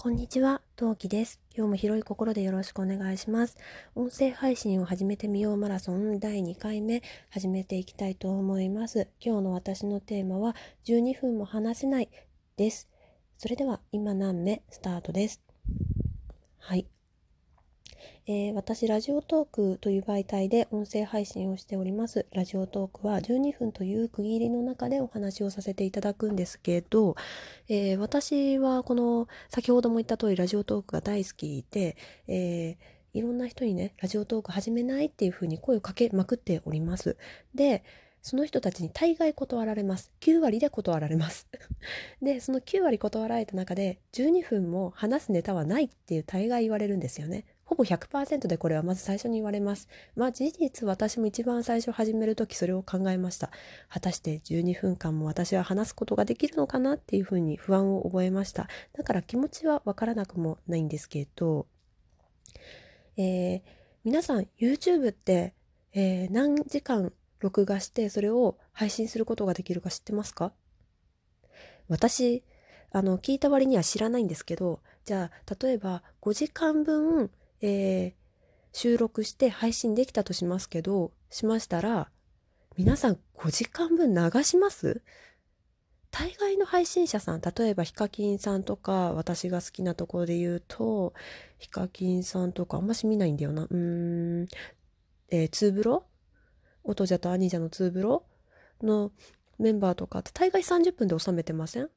こんにちは、トウキです。今日も広い心でよろしくお願いします。音声配信を始めてみようマラソン第2回目始めていきたいと思います。今日の私のテーマは12分も話せないです。それでは今何目スタートです。はい。えー、私、ラジオトークという媒体で音声配信をしております。ラジオトークは12分という区切りの中でお話をさせていただくんですけど、えー、私はこの、先ほども言った通りラジオトークが大好きで、えー、いろんな人にね、ラジオトーク始めないっていうふうに声をかけまくっております。で、その人たちに大概断られます。9割で断られます。で、その9割断られた中で、12分も話すネタはないっていう大概言われるんですよね。ほぼ100%でこれはまず最初に言われます。まあ事実私も一番最初始める時それを考えました。果たして12分間も私は話すことができるのかなっていうふうに不安を覚えました。だから気持ちはわからなくもないんですけど、えー、皆さん YouTube って、えー、何時間録画してそれを配信することができるか知ってますか？私、あの、聞いた割には知らないんですけど、じゃあ、例えば5時間分えー、収録して配信できたとしますけど、しましたら、皆さん5時間分流します？大概の配信者さん、例えばヒカキンさんとか、私が好きなところで言うと、ヒカキンさんとかあんまし見ないんだよな。うーん、えー、ツーブロ？オトジャとアニジャのツーブロ？のメンバーとかって大概30分で収めてません？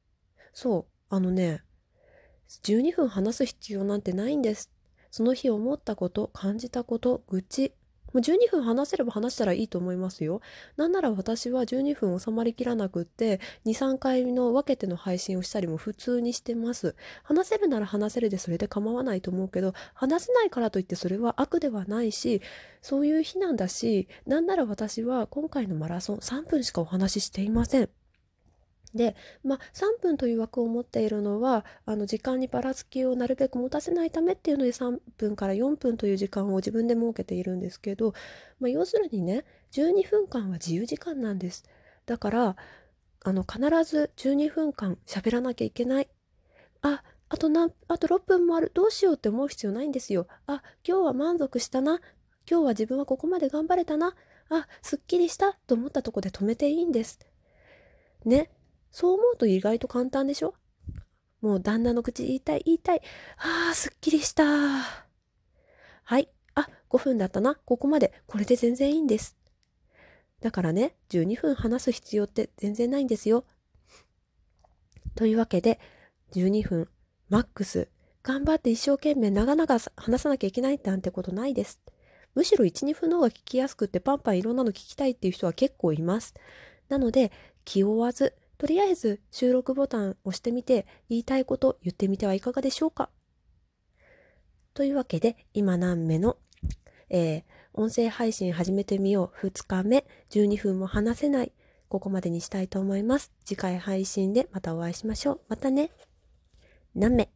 そう、あのね、12分話す必要なんてないんですその日思ったこと、感じたこと、愚痴、もう12分話せれば話したらいいと思いますよ。なんなら私は12分収まりきらなくって、2、3回の分けての配信をしたりも普通にしてます。話せるなら話せるでそれで構わないと思うけど、話せないからといってそれは悪ではないし、そういう日なんだし、なんなら私は今回のマラソン3分しかお話ししていません。で、まあ、3分という枠を持っているのは、あの、時間にばらつきをなるべく持たせないためっていうので3分から4分という時間を自分で設けているんですけど、まあ、要するにね、12分間は自由時間なんです。だから、あの、必ず12分間喋らなきゃいけない。あ、あとな、あと6分もある。どうしようって思う必要ないんですよ。あ、今日は満足したな。今日は自分はここまで頑張れたな。あ、すっきりしたと思ったとこで止めていいんです。ね。そう思うと意外と簡単でしょ？もう旦那の口言いたい言いたい。ああ、すっきりした。はい。あ、5分だったな。ここまで。これで全然いいんです。だからね、12分話す必要って全然ないんですよ。というわけで、12分、マックス、頑張って一生懸命長々話さなきゃいけないなんてことないです。むしろ1、2分の方が聞きやすくってパンパンいろんなの聞きたいっていう人は結構います。なので、気負わず、とりあえず収録ボタン押してみて言いたいこと言ってみてはいかがでしょうか？というわけで今何目の、えー、音声配信始めてみよう2日目12分も話せないここまでにしたいと思います。次回配信でまたお会いしましょう。またね。何目